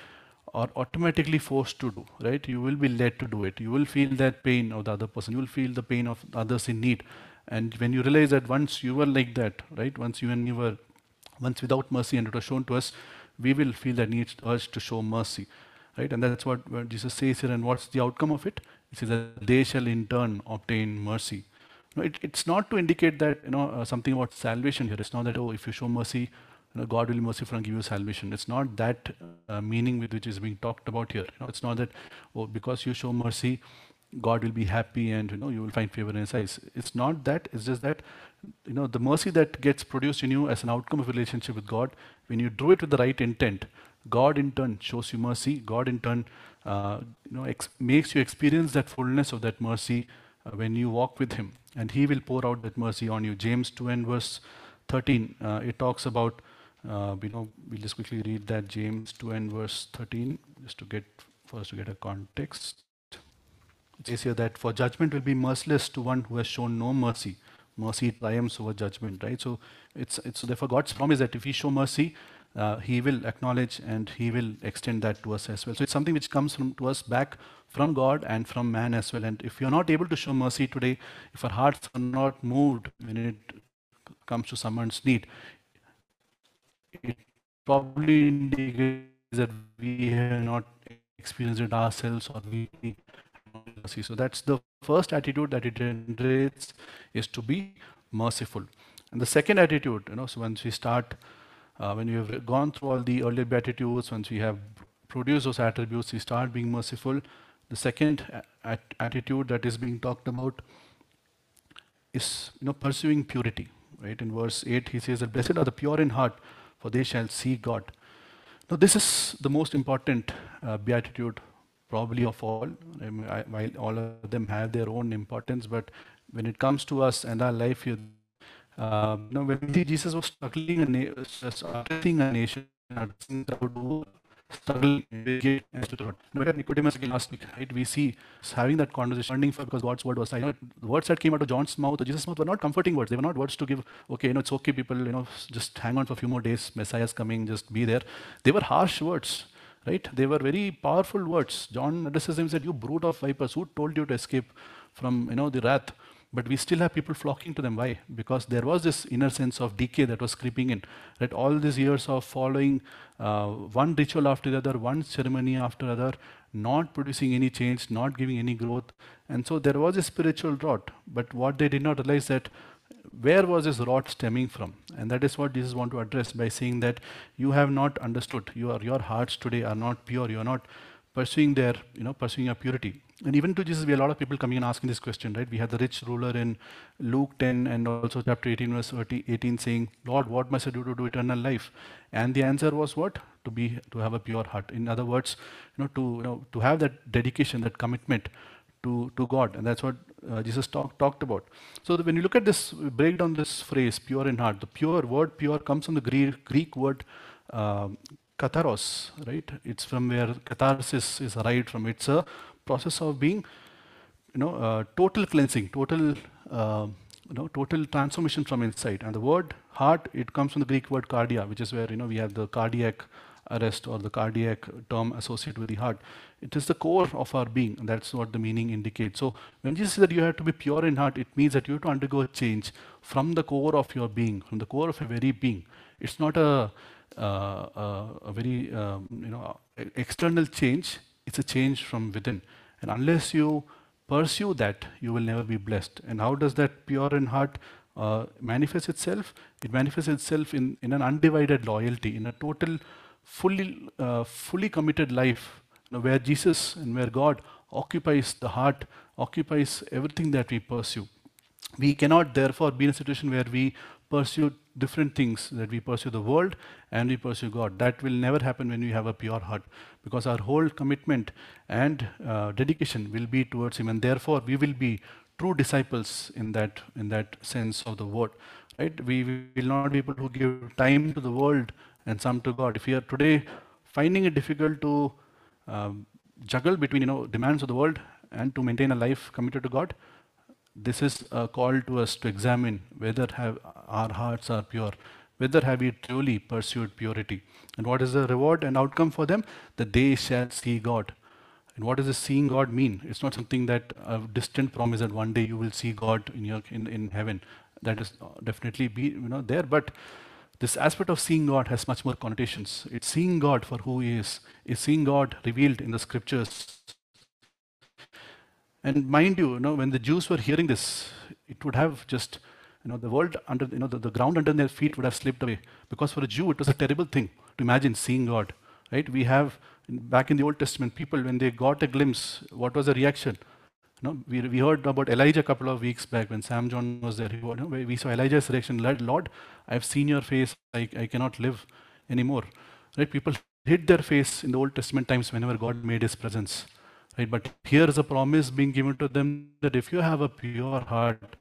or automatically forced to do, right? You will be led to do it. You will feel that pain of the other person. You will feel the pain of others in need. And when you realize that once you were like that, right, once you and you were, once without mercy and it was shown to us, we will feel that need urge to show mercy, right? And that's what, Jesus says here. And what's the outcome of it? He says that they shall in turn obtain mercy. It, it's not to indicate that you know uh, something about salvation here. It's not that oh, if you show mercy, you know, God will be merciful and give you salvation. It's not that uh, meaning with which is being talked about here. You know, it's not that oh, because you show mercy, God will be happy and you know you will find favor in his eyes. It's not that, it's just that you know the mercy that gets produced in you as an outcome of relationship with God, when you do it with the right intent, God in turn shows you mercy. God in turn uh, you know ex- makes you experience that fullness of that mercy uh, when you walk with him. And he will pour out that mercy on you. James 2 and verse 13, uh, it talks about, uh, you know, we'll just quickly read that James 2 and verse 13, just to get, us to get a context. Says here that for judgment will be merciless to one who has shown no mercy. Mercy triumphs over judgment, right? So it's, it's so therefore God's promise that if we show mercy, uh, He will acknowledge and He will extend that to us as well. So it's something which comes from to us back from God and from man as well. And if you're not able to show mercy today, if our hearts are not moved when it comes to someone's need, it probably indicates that we have not experienced it ourselves or we mercy. So that's the first attitude that it generates is to be merciful. And the second attitude, you know, so once we start, uh, when we have gone through all the earlier beatitudes, once we have produced those attributes, we start being merciful. The second at- attitude that is being talked about is, you know, pursuing purity. Right in verse eight, he says blessed are the pure in heart, for they shall see God. Now, this is the most important uh, beatitude, probably of all. I mean, I, while all of them have their own importance, but when it comes to us and our life here, uh, you know, when Jesus was struggling a, na- struggling a nation, struggle to the Lord. Look Nicodemus again last week, right? We see having that conversation, learning for because God's word was. Know the words that came out of John's mouth, or Jesus' mouth, were not comforting words. They were not words to give. Okay, you know, it's okay, people. You know, just hang on for a few more days. Messiah's coming. Just be there. They were harsh words, right? They were very powerful words. John addresses and said, "You brood of vipers, who told you to escape from you know the wrath?" But we still have people flocking to them. Why? Because there was this inner sense of decay that was creeping in. Right? All these years of following uh, one ritual after the other, one ceremony after other, not producing any change, not giving any growth. And so there was a spiritual rot. But what they did not realize that where was this rot stemming from? And that is what Jesus want to address by saying that you have not understood. Your, your hearts today are not pure. You are not pursuing their, you know, pursuing your purity. And even to Jesus, we have a lot of people coming and asking this question, right? We had the rich ruler in Luke 10 and also chapter 18, verse 18, saying, Lord, what must I do to do eternal life? And the answer was what? To be to have a pure heart. In other words, you know, to you know, to have that dedication, that commitment to, to God. And that's what uh, Jesus talk, talked about. So when you look at this, break down this phrase, pure in heart, the pure word pure comes from the Greek, Greek word um, katharos, right? It's from where catharsis is arrived from. It's a process of being, you know, uh, total cleansing, total, uh, you know, total transformation from inside. And the word heart, it comes from the Greek word cardia, which is where, you know, we have the cardiac arrest or the cardiac term associated with the heart. It is the core of our being, that's what the meaning indicates. So when Jesus says that you have to be pure in heart, it means that you have to undergo a change from the core of your being, from the core of your very being. It's not a uh, uh, a very um, you know external change. It's a change from within, and unless you pursue that, you will never be blessed. And how does that pure in heart uh, manifest itself? It manifests itself in, in an undivided loyalty, in a total, fully, uh, fully committed life, you know, where Jesus and where God occupies the heart, occupies everything that we pursue. We cannot therefore be in a situation where we pursue different things, that we pursue the world and we pursue God. That will never happen when we have a pure heart because our whole commitment and uh, dedication will be towards Him, and therefore we will be true disciples in that, in that sense of the word. Right? We will not be able to give time to the world and some to God. If we are today finding it difficult to um, juggle between you know demands of the world and to maintain a life committed to God, this is a call to us to examine whether have our hearts are pure, whether have we truly pursued purity, and what is the reward and outcome for them that they shall see God. And what does this seeing God mean? It's not something that a distant promise that one day you will see God in your in, in heaven. That is definitely be you know there, but this aspect of seeing God has much more connotations. It's seeing God for who He is. is seeing God revealed in the scriptures and mind you, you know, when the Jews were hearing this, it would have just, you know, the world under, you know, the, the ground under their feet would have slipped away. Because for a Jew, it was a terrible thing to imagine seeing God, right? We have, back in the Old Testament, people, when they got a glimpse, what was the reaction? You know, we, we heard about Elijah a couple of weeks back when Sam John was there. You know, we saw Elijah's reaction, Lord, I've seen your face, I, I cannot live anymore. Right? People hid their face in the Old Testament times whenever God made his presence. Right? But here is a promise being given to them that if you have a pure heart,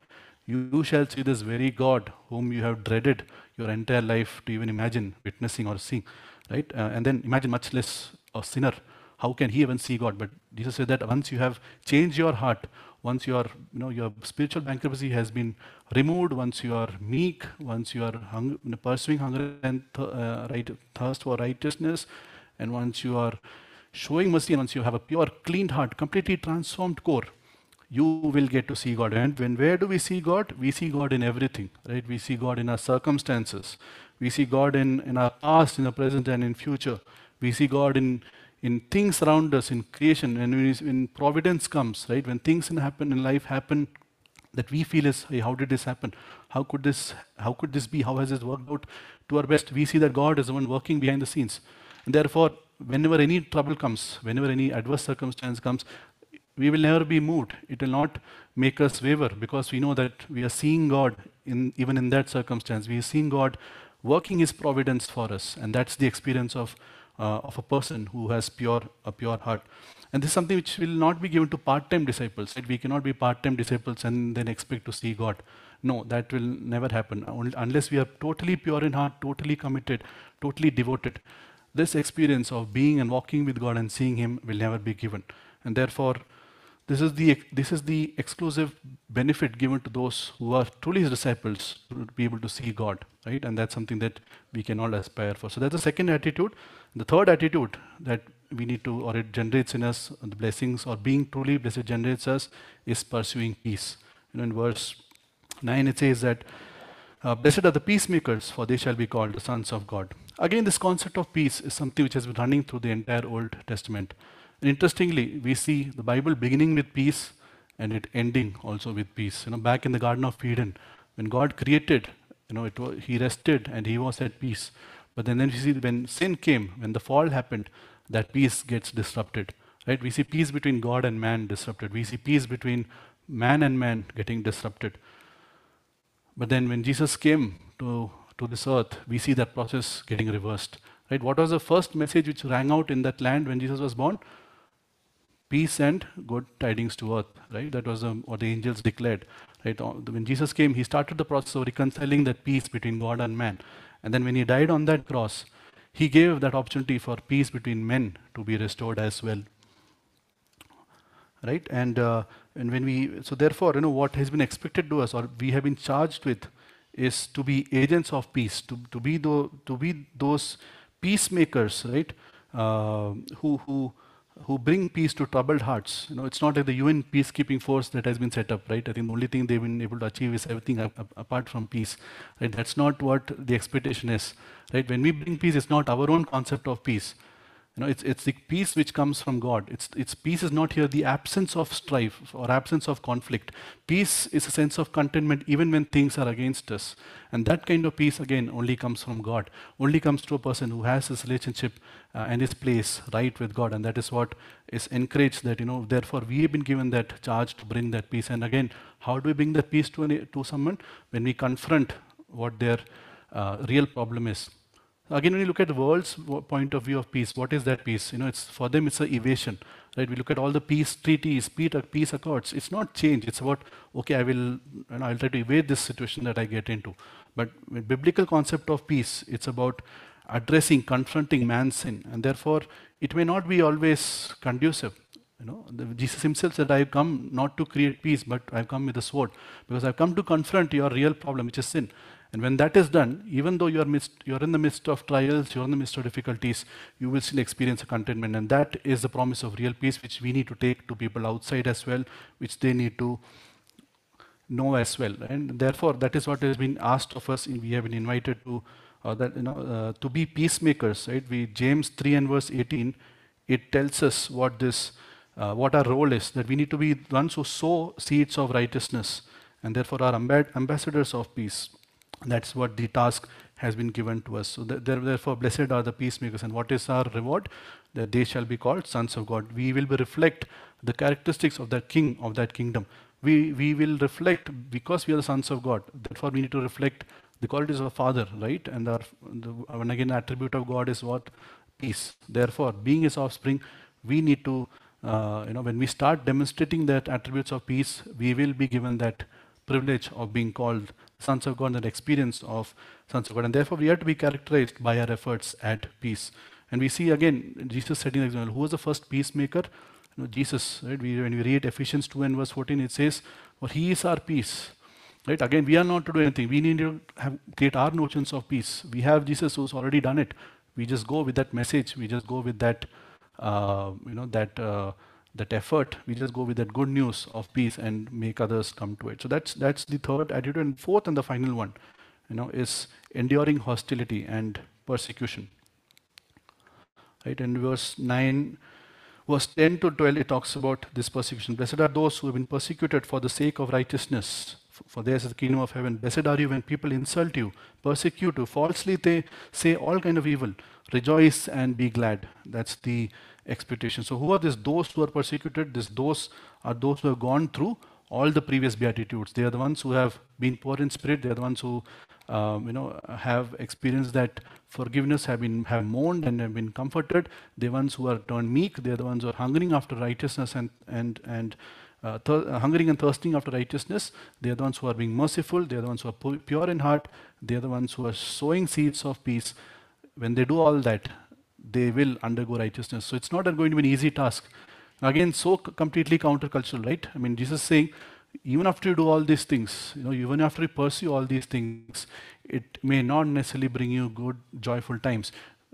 you shall see this very God whom you have dreaded your entire life to even imagine witnessing or seeing. Right? Uh, and then imagine much less a sinner. How can he even see God? But Jesus said that once you have changed your heart, once your you know your spiritual bankruptcy has been removed, once you are meek, once you are hung, pursuing hunger and th- uh, right, thirst for righteousness, and once you are showing mercy, and once you have a pure, clean heart, completely transformed core, you will get to see God. And when where do we see God? We see God in everything, right? We see God in our circumstances. We see God in, in our past, in the present, and in future. We see God in in things around us, in creation, when, when providence comes, right? When things in happen in life happen that we feel is, hey, how did this happen? How could this, how could this be? How has this worked out to our best? We see that God is the one working behind the scenes. And therefore, whenever any trouble comes, whenever any adverse circumstance comes, we will never be moved. It will not make us waver because we know that we are seeing God in even in that circumstance. We are seeing God working His providence for us, and that's the experience of Uh, of a person who has pure a pure heart. And this is something which will not be given to part-time disciples. Right? We cannot be part-time disciples and then expect to see God. No, that will never happen unless we are totally pure in heart, totally committed, totally devoted. This experience of being and walking with God and seeing Him will never be given. And therefore, this is the this is the exclusive benefit given to those who are truly His disciples to be able to see God, right? And that's something that we can all aspire for. So that's the second attitude. The third attitude that we need to, or it generates in us the blessings, or being truly blessed generates us, is pursuing peace. You know, in verse nine it says that uh, blessed are the peacemakers, for they shall be called the sons of God. Again, this concept of peace is something which has been running through the entire Old Testament. And interestingly, we see the Bible beginning with peace and it ending also with peace. You know, back in the Garden of Eden, when God created, you know, it was, He rested and He was at peace. But then, then see when sin came, when the fall happened, that peace gets disrupted. Right? We see peace between God and man disrupted. We see peace between man and man getting disrupted. But then when Jesus came to, to this earth, we see that process getting reversed. Right? What was the first message which rang out in that land when Jesus was born? Peace and good tidings to earth. Right? That was what the angels declared. Right? When Jesus came, he started the process of reconciling that peace between God and man. And then when he died on that cross, he gave that opportunity for peace between men to be restored as well. Right? And uh, and when we so therefore you know what has been expected to us or we have been charged with is to be agents of peace to, to be the, to be those peacemakers right? Uh, who who who bring peace to troubled hearts. You know it's not like the UN peacekeeping force that has been set up right? I think the only thing they've been able to achieve is everything apart from peace right? That's not what the expectation is right? When we bring peace it's not our own concept of peace you know, it's, it's the peace which comes from God. It's, it's peace is not here the absence of strife or absence of conflict. Peace is a sense of contentment even when things are against us. And that kind of peace, again, only comes from God. Only comes to a person who has his relationship uh, and his place right with God. And that is what is encouraged that, you know, therefore we have been given that charge to bring that peace. And again, how do we bring that peace to, an, to someone? When we confront what their uh, real problem is. Again, when you look at the world's point of view of peace, what is that peace? You know, it's for them it's a evasion, right? We look at all the peace treaties, peace accords. It's not change. It's about okay, I will, you know, I'll try to evade this situation that I get into. But biblical concept of peace, it's about addressing, confronting man's sin, and therefore it may not be always conducive. You know, Jesus himself said, "I've come not to create peace, but I've come with a sword, because I've come to confront your real problem, which is sin." And when that is done, even though you are midst, you are in the midst of trials, you are in the midst of difficulties, you will still experience a contentment, and that is the promise of real peace, which we need to take to people outside as well, which they need to know as well. And therefore, that is what has been asked of us. We have been invited to uh, that you know uh, to be peacemakers. Right? We James three and verse eighteen, it tells us what this uh, what our role is. That we need to be ones who sow seeds of righteousness, and therefore are amba- ambassadors of peace. That's what the task has been given to us. So th- therefore, blessed are the peacemakers. And what is our reward? That they shall be called sons of God. We will reflect the characteristics of that king of that kingdom. We we will reflect because we are the sons of God. Therefore, we need to reflect the qualities of a father, right? And our the, and again, attribute of God is what peace. Therefore, being His offspring, we need to uh, you know when we start demonstrating that attributes of peace, we will be given that privilege of being called sons of God, that experience of sons of God. And therefore, we have to be characterized by our efforts at peace. And we see again Jesus setting the example. Who was the first peacemaker? You know, Jesus. Right? We, when we read Ephesians 2 and verse 14, it says, "For He is our peace." Right? Again, we are not to do anything. We need to have, create our notions of peace. We have Jesus who's already done it. We just go with that message. We just go with that, uh, you know, that uh, that effort. We just go with that good news of peace and make others come to it. So that's that's the third attitude. And fourth and the final one, you know, is enduring hostility and persecution. right? And verse 9, verse 10 to 12, it talks about this persecution. Blessed are those who have been persecuted for the sake of righteousness, for theirs is the kingdom of heaven. Blessed are you when people insult you, persecute you, falsely they say all kind of evil. Rejoice and be glad. That's the expectation. So who are these? Those who are persecuted. This those are those who have gone through all the previous beatitudes. They are the ones who have been poor in spirit. They are the ones who um, you know have experienced that forgiveness, have been have mourned and have been comforted. They are the ones who are turned meek. They are the ones who are hungering after righteousness and and and uh, uh, hungering and thirsting after righteousness. They are the ones who are being merciful. They are the ones who are pu- pure in heart. They are the ones who are sowing seeds of peace. When they do all that, they will undergo righteousness. So it's not going to be an easy task. Again, so completely countercultural, right? I mean, Jesus is saying, even after you do all these things, you know, even after you pursue all these things, it may not necessarily bring you good, joyful times.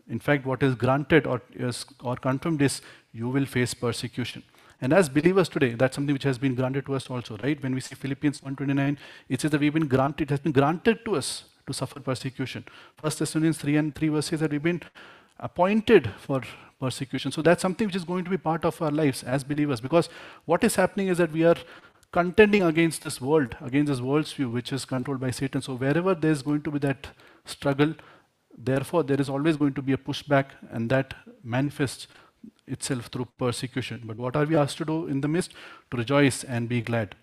In fact, what is granted or is or confirmed is you will face persecution. And as believers today, that's something which has been granted to us also, right? When we see Philippians 1:29, it says that we've been granted, it has been granted to us to suffer persecution. First Thessalonians 3 and 3 verses that we've been appointed for persecution. So that's something which is going to be part of our lives as believers. Because what is happening is that we are contending against this world, against this world's view, which is controlled by Satan. So wherever there's going to be that struggle, therefore there is always going to be a pushback, and that manifests itself through persecution. But what are we asked to do in the midst? To rejoice and be glad.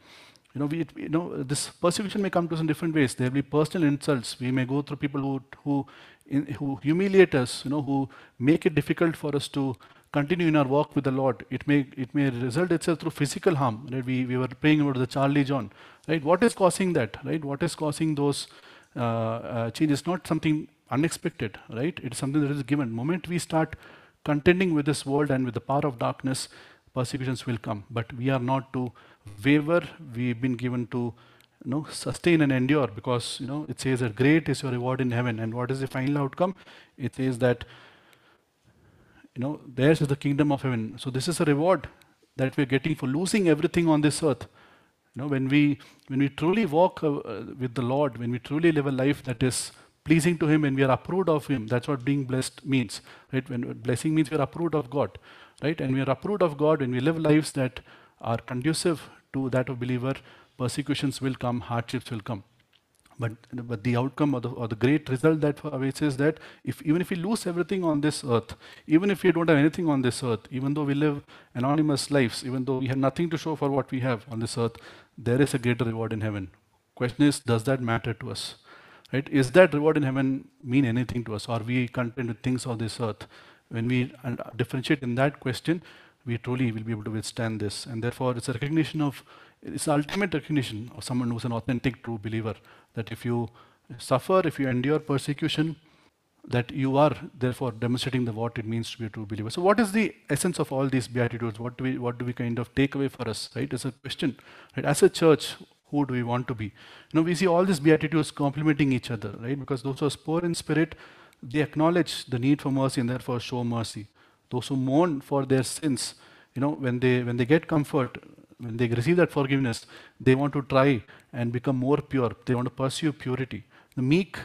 You know, we, you know, this persecution may come to us in different ways. There will be personal insults. We may go through people who, who, in, who humiliate us, you know, who make it difficult for us to continue in our walk with the Lord. It may, it may result itself through physical harm. Right? We, we were praying about the Charlie John. Right? What is causing that? Right? What is causing those uh, uh, changes? Not something unexpected. Right? It's something that is given. moment we start contending with this world and with the power of darkness, persecutions will come. But we are not to waver. We've been given to you know, sustain and endure because you know it says that great is your reward in heaven. And what is the final outcome? It says that you know theirs is the kingdom of heaven. So this is a reward that we're getting for losing everything on this earth. You know, when we when we truly walk uh, with the Lord, when we truly live a life that is pleasing to Him, when we are approved of Him, that's what being blessed means, right? When blessing means we are approved of God, right? And we are approved of God when we live lives that are conducive to that of believer. Persecutions will come, hardships will come. But, but the outcome or the, or the great result that awaits is that if, even if we lose everything on this earth, even if we don't have anything on this earth, even though we live anonymous lives, even though we have nothing to show for what we have on this earth, there is a greater reward in heaven. Question is, does that matter to us? Right? Is that reward in heaven mean anything to us? Are we content with things of this earth? When we differentiate in that question, we truly will be able to withstand this. And therefore, it's a recognition of, it's ultimate recognition of someone who's an authentic, true believer. That if you suffer, if you endure persecution, that you are therefore demonstrating the what it means to be a true believer. So, what is the essence of all these beatitudes? What do we what do we kind of take away for us? Right, as a question. Right, as a church, who do we want to be? You know, we see all these beatitudes complementing each other, right? Because those who are poor in spirit, they acknowledge the need for mercy and therefore show mercy. Those who mourn for their sins, you know, when they when they get comfort, when they receive that forgiveness, they want to try and become more pure. They want to pursue purity. The meek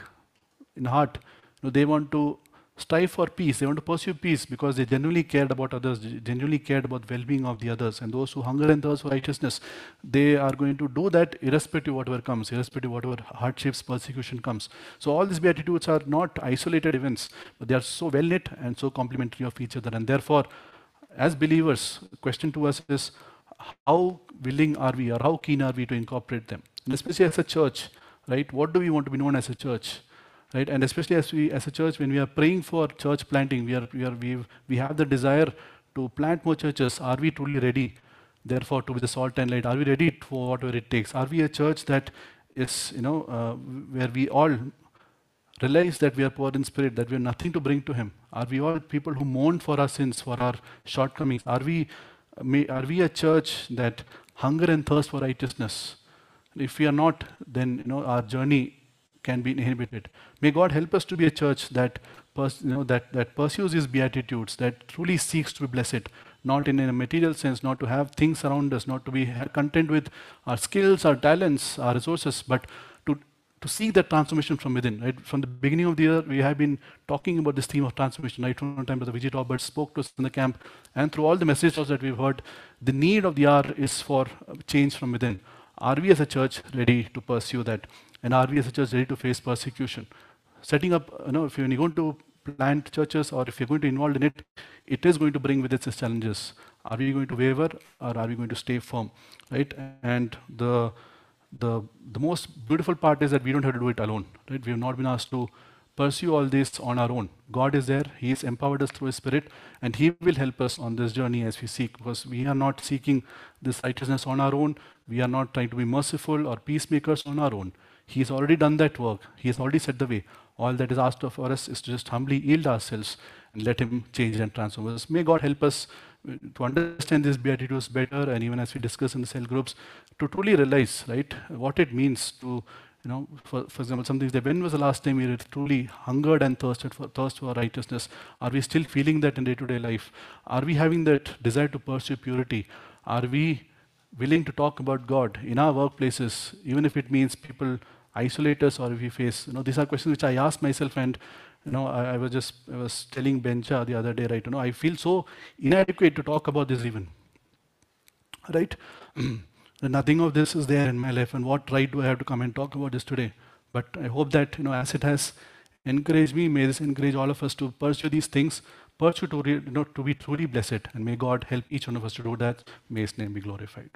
in heart, you know, they want to strive for peace. They want to pursue peace because they genuinely cared about others, genuinely cared about well-being of the others. And those who hunger and thirst for righteousness, they are going to do that irrespective of whatever comes, irrespective of whatever hardships, persecution comes. So all these beatitudes are not isolated events, but they are so well knit and so complementary of each other. And therefore, as believers, the question to us is how willing are we or how keen are we to incorporate them? And especially as a church, right? What do we want to be known as a church? Right? And especially as we as a church, when we are praying for church planting, we are we are we we have the desire to plant more churches. Are we truly ready? Therefore, to be the salt and light, are we ready for whatever it takes? Are we a church that is, you know, uh, where we all realize that we are poor in spirit, that we have nothing to bring to Him? Are we all people who mourn for our sins, for our shortcomings? Are we, may, are we a church that hunger and thirst for righteousness? If we are not, then you know our journey can be inhibited. May God help us to be a church that, pers- you know, that, that pursues His beatitudes, that truly seeks to be blessed, not in a material sense, not to have things around us, not to be content with our skills, our talents, our resources, but to see that transformation from within. Right? From the beginning of the year, we have been talking about this theme of transformation. Right from the time that Vijay Roberts spoke to us in the camp, and through all the messages that we've heard, the need of the hour is for uh, change from within. Are we as a church ready to pursue that? And are we as a church ready to face persecution? Setting up, you know, if you're going to plant churches or if you're going to involve in it, it is going to bring with it its challenges. Are we going to waver or are we going to stay firm? Right? And the the the most beautiful part is that we don't have to do it alone. Right? We have not been asked to pursue all this on our own. God is there, He has empowered us through His Spirit, and He will help us on this journey as we seek, because we are not seeking this righteousness on our own. We are not trying to be merciful or peacemakers on our own. He has already done that work. He has already set the way. All that is asked of us is to just humbly yield ourselves and let Him change and transform us. May God help us to understand these beatitudes better, and even as we discuss in the cell groups, to truly realize, right, what it means to you know, for, for example, some things that when was the last time we truly hungered and thirsted for thirst for righteousness? Are we still feeling that in day-to-day life? Are we having that desire to pursue purity? Are we willing to talk about God in our workplaces, even if it means people isolate us or if we face, you know, these are questions which I ask myself and you know, I, I was just I was telling Bencha the other day, right? You know, I feel so inadequate to talk about this even. Right? Nothing of this is there in my life, and what right do I have to come and talk about this today? But I hope that, you know, as it has encouraged me, may this encourage all of us to pursue these things, pursue to, re, you know, to be truly blessed, and may God help each one of us to do that. May His name be glorified.